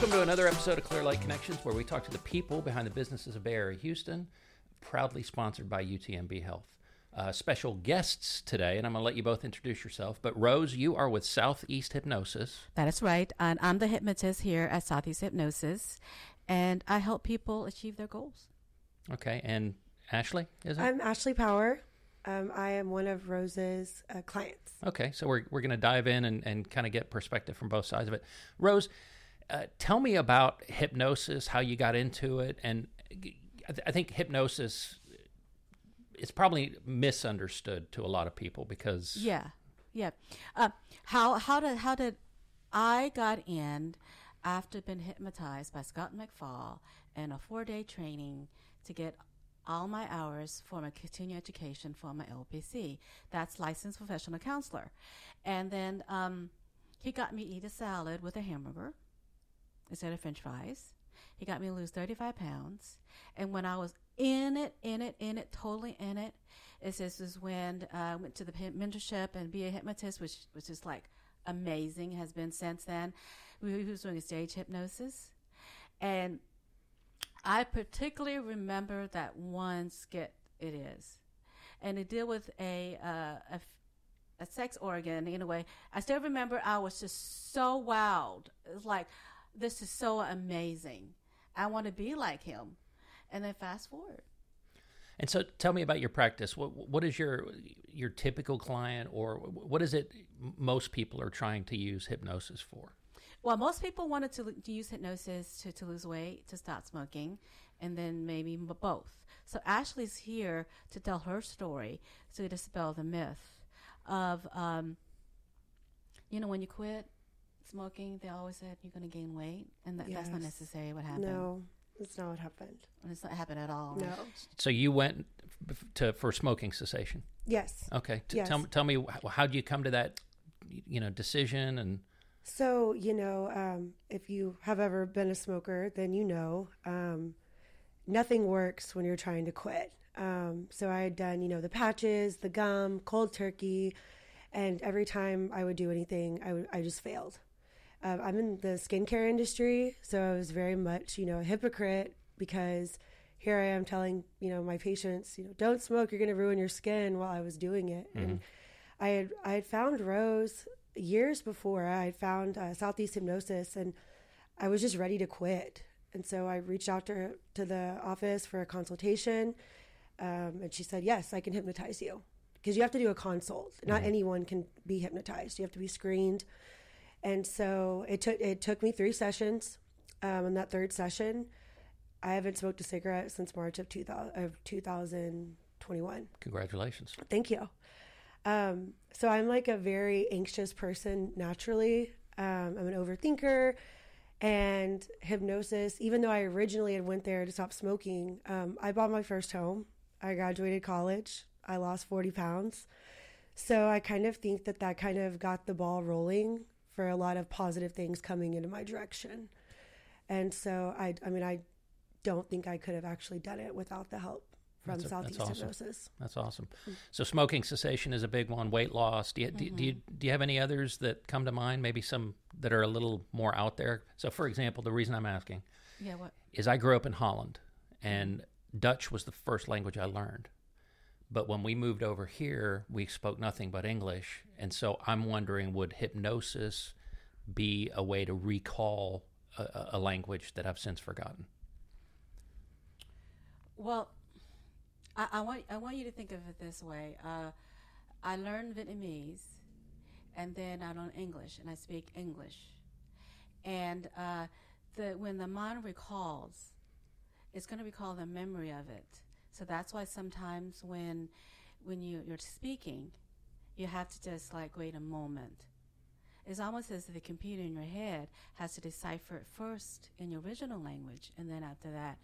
Welcome to another episode of Clear Lake Connections, where we talk to the people behind the businesses of Bay Area Houston, proudly sponsored by UTMB Health. Uh, special guests today, and I'm going to let you both introduce yourself. But Rose, you are with Southeast Hypnosis. That is right. And I'm the hypnotist here at Southeast Hypnosis, and I help people achieve their goals. Okay, and Ashley, is it? I'm Ashley Power. Um, I am one of Rose's uh, clients. Okay, so we're, we're going to dive in and, and kind of get perspective from both sides of it. Rose, uh, tell me about hypnosis, how you got into it, and I, th- I think hypnosis is probably misunderstood to a lot of people because Yeah, yeah. Uh, how how did how did I got in after being hypnotized by Scott McFall in a four day training to get all my hours for my continuing education for my LPC. That's licensed professional counselor, and then um, he got me eat a salad with a hamburger instead of French fries. He got me to lose 35 pounds. And when I was in it, in it, in it, totally in it, it, is this is when uh, I went to the mentorship and be a hypnotist, which which is like amazing, has been since then. We, was doing a stage hypnosis. And I particularly remember that one skit it is. And it deal with a, uh, a, a sex organ in a way. I still remember I was just so wowed. It's like, this is so amazing. I want to be like him. And then fast forward. And so, tell me about your practice. What what is your your typical client, or what is it most people are trying to use hypnosis for? Well, most people wanted to, to use hypnosis to, to lose weight, to stop smoking, and then maybe both. So Ashley's here to tell her story to dispel the myth of, um, you know, when you quit smoking, they always said you're going to gain weight, and that, that's not Yes. necessarily what happened. No, that's not what happened. And it's not happened at all. No. So you went to for smoking cessation. Yes. Okay, T- Yes. tell tell me how did you come to that, you know, decision and So, you know, um, if you have ever been a smoker, then you know um, nothing works when you're trying to quit. Um, so I had done, you know, the patches, the gum, cold turkey, and every time I would do anything, I, would, I just failed. Uh, I'm in the skincare industry, so I was very much, you know, a hypocrite because here I am telling, you know, my patients, you know, don't smoke, you're going to ruin your skin while I was doing it. And I had I had found Rose years before. I had found uh, Southeast Hypnosis, and I was just ready to quit. And so I reached out to her, to the office for a consultation, um, and she said, "Yes, I can hypnotize you." Because you have to do a consult. Not anyone can be hypnotized. You have to be screened. And so it took it took me three sessions. Um, in that third session, I haven't smoked a cigarette since March of 2000, of 2021. congratulations. Thank you. Um, so I'm like a very anxious person naturally. Um, I'm an overthinker, and hypnosis. Even though I originally had went there to stop smoking, um, I bought my first home. I graduated college. I lost 40 pounds. So I kind of think that that kind of got the ball rolling for a lot of positive things coming into my direction. And so I, I mean, I don't think I could have actually done it without the help from That's a- that's Southeast awesome. Hypnosis. That's awesome. Mm. So smoking cessation is a big one. Weight loss. Do you, do, do you mm-hmm. do you have any others that come to mind? Maybe some that are a little more out there. So, for example, the reason I'm asking Yeah, what? is I grew up in Holland, mm-hmm. and Dutch was the first language I learned. But when we moved over here, we spoke nothing but English, and so I'm wondering, would hypnosis be a way to recall a- a, language that I've since forgotten? Well, I, I want I want you to think of it this way. Uh, I learned Vietnamese, and then I learned English, and I speak English. And uh, the when the mind recalls, it's going to recall the memory of it. So that's why sometimes when when you, you're speaking, you have to just like wait a moment. It's almost as if the computer in your head has to decipher it first in your original language, and then after that,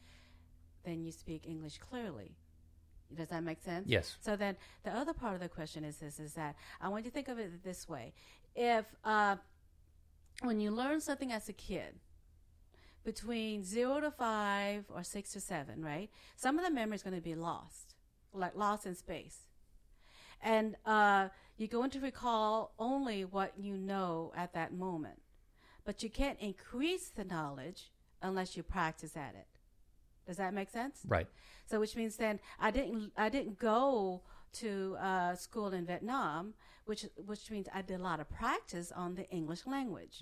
then you speak English clearly. Does that make sense? Yes. So then the other part of the question is this: is that I want you to think of it this way: if uh, when you learn something as a kid, between zero to five or six to seven, right? Some of the memory is going to be lost, like lost in space. And uh, you're going to recall only what you know at that moment. but you can't increase the knowledge unless you practice at it. Does that make sense? Right. So, which means then I didn't I didn't go to uh, school in Vietnam, which which means I did a lot of practice on the English language,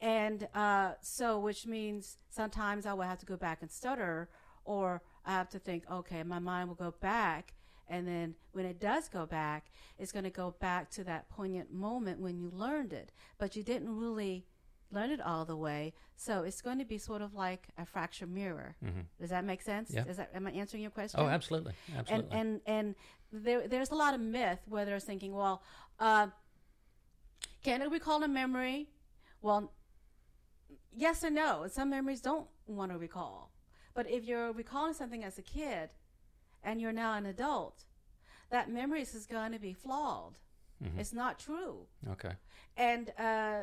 and uh, so which means sometimes I will have to go back and stutter, or I have to think, okay, my mind will go back, and then when it does go back, it's going to go back to that poignant moment when you learned it, but you didn't really learn it all the way. So it's going to be sort of like a fracture mirror. Does that make sense? Yeah. Is that am I answering your question? Oh, absolutely. Absolutely. And and and there there's a lot of myth where they're thinking, well, uh, can it recall a memory? Well, yes and no. Some memories don't want to recall, but if you're recalling something as a kid, and you're now an adult, that memory is going to be flawed. It's not true okay. and uh,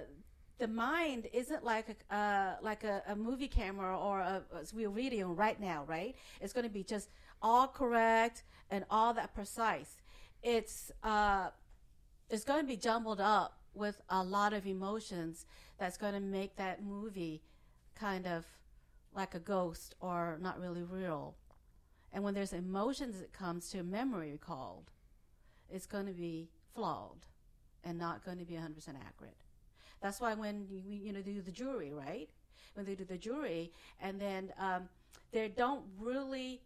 the mind isn't like a uh, like a, a movie camera or a, as we're reading right now, right? It's going to be just all correct and all that precise. It's uh, it's going to be jumbled up with a lot of emotions that's going to make that movie kind of like a ghost or not really real. And when there's emotions that comes to memory recalled, it's going to be flawed and not going to be 100% accurate. That's why when you, you know do the jury, right? When they do the jury, and then um, they don't really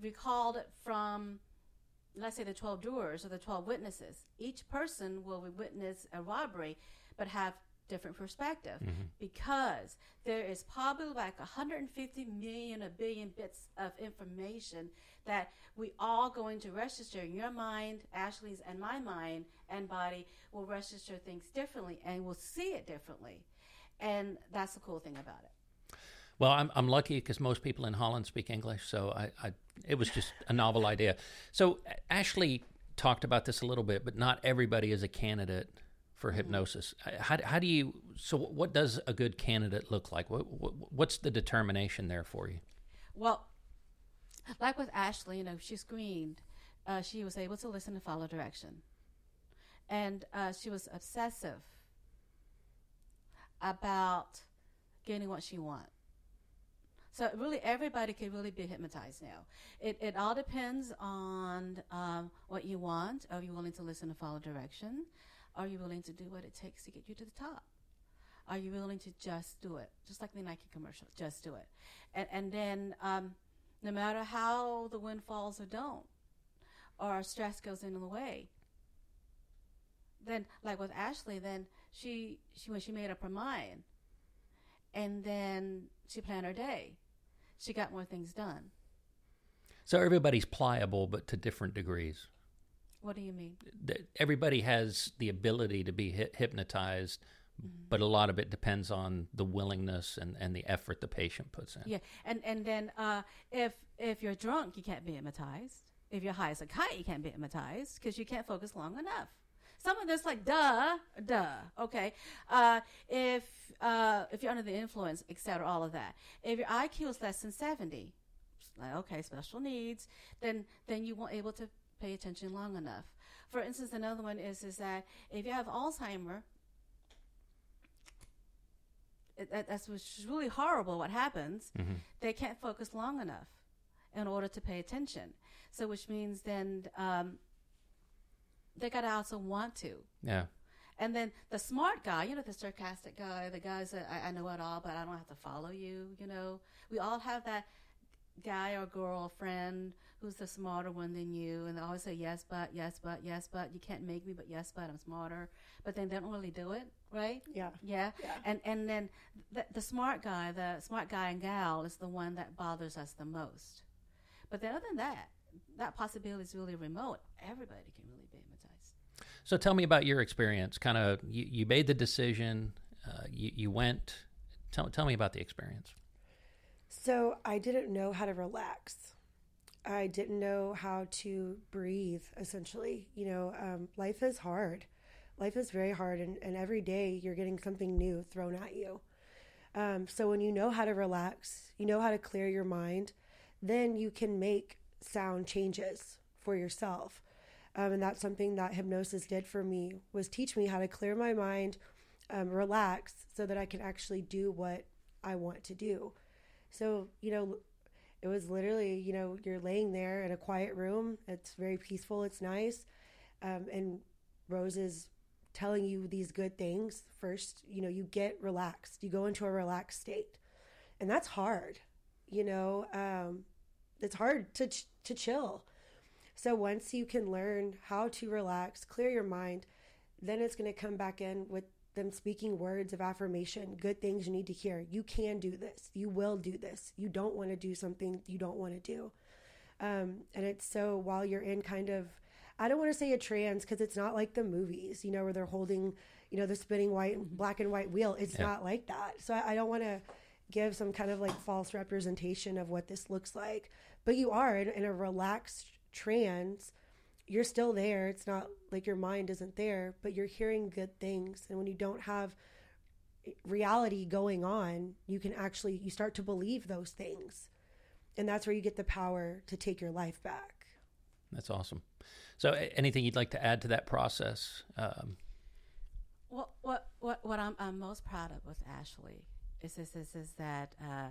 recall it from, let's say, the 12 jurors or the 12 witnesses. Each person will witness a robbery, but have different perspective. Mm-hmm. Because there is probably like 150 million a billion bits of information that we all going to register. In your mind ashley's and my mind and body will register things differently and will see it differently. And that's the cool thing about it. Well, I'm I'm lucky because most people in Holland speak English, so I, I it was just a novel idea. So Ashley talked about this a little bit, but not everybody is a candidate for hypnosis. Uh, How how do you? So what does a good candidate look like? What, what what's the determination there for you? Well, like with Ashley, you know, she screened. Uh, she was able to listen and follow direction, and uh, she was obsessive about getting what she want. So really, everybody can really be hypnotized now. It it all depends on um, what you want. Are you willing to listen and follow direction? Are you willing to do what it takes to get you to the top? Are you willing to just do it? Just like the Nike commercial, just do it. And and then um, no matter how the wind falls or don't, or stress goes in the way, then like with Ashley, then she she when she made up her mind, and then she planned her day, she got more things done. So everybody's pliable, but to different degrees. What do you mean? Everybody has the ability to be hy- hypnotized, but a lot of it depends on the willingness and, and the effort the patient puts in. Yeah, and and then uh, if if you're drunk, you can't be hypnotized. If you're high as a kite, you can't be hypnotized because you can't focus long enough. Some of this, like duh, duh. Okay, uh, if uh, if you're under the influence, etc., all of that. If your IQ is less than seventy, like okay, special needs, then then you won't able to pay attention long enough. For instance, another one is is that if you have Alzheimer, it, that, that's which is really horrible. What happens? They can't focus long enough in order to pay attention. So, which means then um, they gotta also want to. Yeah. And then the smart guy, you know, the sarcastic guy, the guys that I, I know it all, but I don't have to follow you. You know, we all have that guy or girl friend who's the smarter one than you, and they always say yes, but yes, but yes, but you can't make me, but yes, but I'm smarter. But then they don't really do it, right? Yeah. Yeah. Yeah. And and then the, the smart guy, the smart guy and gal, is the one that bothers us the most. But then other than that, that possibility is really remote. Everybody can really be hypnotized. So tell me about your experience. Kind of, you, you made the decision, uh, you, you went. Tell, tell me about the experience. So I didn't know how to relax. I didn't know how to breathe, essentially. You know, um, life is hard. Life is very hard, and, and every day you're getting something new thrown at you. Um, so when you know how to relax, you know how to clear your mind, then you can make sound changes for yourself. Um, and that's something that hypnosis did for me was teach me how to clear my mind, um, relax so that I can actually do what I want to do. So, you know, it was literally, you know, you're laying there in a quiet room. It's very peaceful. It's nice. Um, and Rose is telling you these good things. First, you know, you get relaxed. You go into a relaxed state. And that's hard. You know, um, it's hard to, ch- to chill. So once you can learn how to relax, clear your mind, then it's going to come back in with them speaking words of affirmation, good things you need to hear. You can do this. You will do this. You don't want to do something you don't want to do. Um, and it's so while you're in kind of, I don't want to say a trance because it's not like the movies, you know, where they're holding, you know, the spinning white, black and white wheel. It's yeah. not like that. So I, I don't want to give some kind of like false representation of what this looks like. But you are in, in a relaxed trance you're still there. It's not like your mind isn't there, but you're hearing good things. And when you don't have reality going on, you can actually you start to believe those things. And that's where you get the power to take your life back. That's awesome. So anything you'd like to add to that process? Um, what what what what I'm, I'm most proud of with Ashley is is is, is that uh,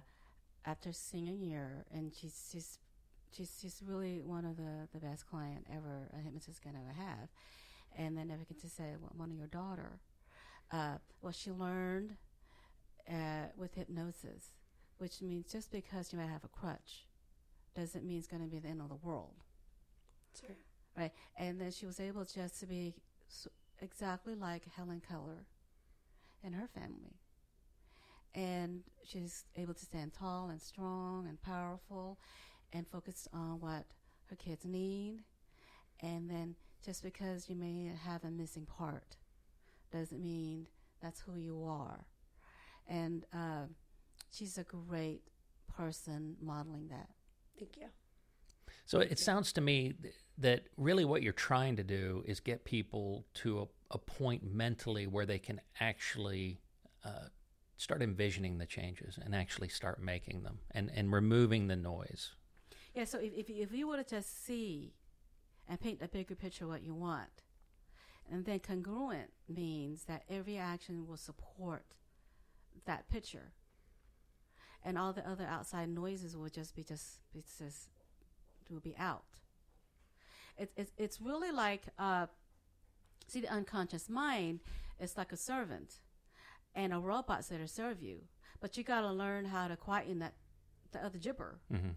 after senior year and she's she's she's she's really one of the the best client ever a hypnotist can ever have. And then if I can just say well, one of your daughter, uh, well, she learned uh, with hypnosis, which means just because you might have a crutch, doesn't mean it's going to be the end of the world. Sure. Right. And then she was able just to be exactly like Helen Keller and her family. And she's able to stand tall and strong and powerful and focused on what her kids need. And then just because you may have a missing part doesn't mean that's who you are. And uh, she's a great person modeling that. Thank you. So it sounds to me that really what you're trying to do is get people to a, a point mentally where they can actually uh, start envisioning the changes and actually start making them and, and removing the noise. Yeah, so if, if, if you were to just see and paint a bigger picture what you want, and then congruent means that every action will support that picture. And all the other outside noises will just be just, be just will be out. It's it's, it's really like, uh, see, the unconscious mind is like a servant and a robot's there to serve you. But you got to learn how to quieten that, the other gibber. Mm-hmm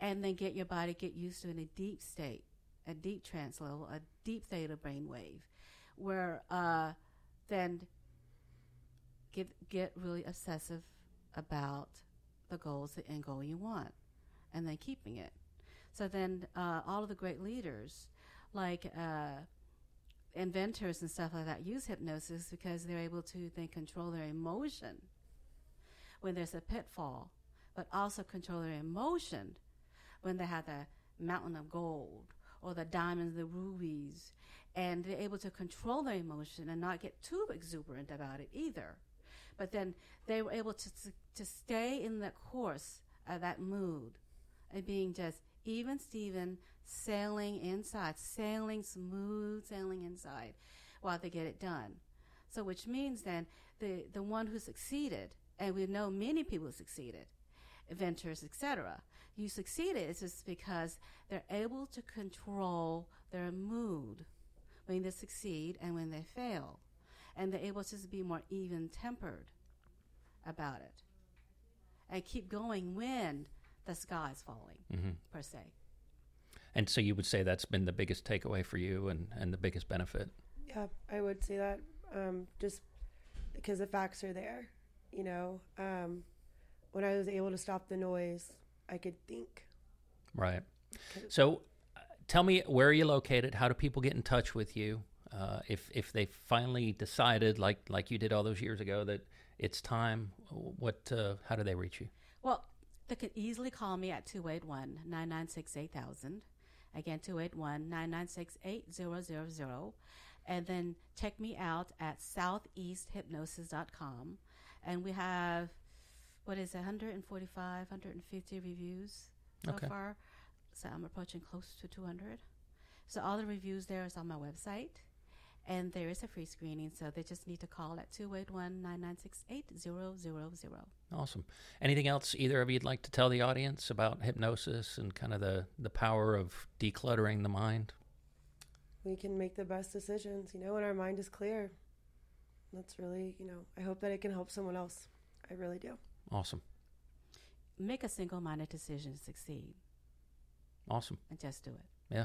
and then get your body get used to in a deep state, a deep trance level, a deep theta brainwave, where uh, then get get really obsessive about the goals, the end goal you want, and then keeping it. So then uh, all of the great leaders, like uh, inventors and stuff like that, use hypnosis because they're able to then control their emotion when there's a pitfall, but also control their emotion when they have the mountain of gold or the diamonds, the rubies, and they're able to control their emotion and not get too exuberant about it either. But then they were able to, to, stay in the course of that mood and being just even Steven sailing inside, sailing smooth, sailing inside while they get it done. So, which means then the, the one who succeeded, and we know many people succeeded, inventors, etc., you succeeded is just because they're able to control their mood when they succeed and when they fail. And they're able to just be more even tempered about it and keep going when the sky is falling, mm-hmm. per se. And so you would say that's been the biggest takeaway for you and, and the biggest benefit? Yeah, I would say that um, just because the facts are there. You know, um, when I was able to stop the noise, I could think. Right. So, uh, tell me where are you located? How do people get in touch with you? Uh, if if they finally decided, like like you did all those years ago, that it's time, what uh, how do they reach you? Well, they can easily call me at 281 996 8000. Again, 281 996 8000. And then check me out at southeasthypnosis.com. And we have what is it, 145, 150 reviews so okay. far. So I'm approaching close to 200. So all the reviews there is on my website. And there is a free screening, so they just need to call at 281 996 8000. Awesome. Anything else either of you'd like to tell the audience about hypnosis and kind of the, the power of decluttering the mind? We can make the best decisions, you know, when our mind is clear. That's really, you know, I hope that it can help someone else. I really do. Awesome. Make a single minded decision to succeed Awesome. and just do it. Yeah.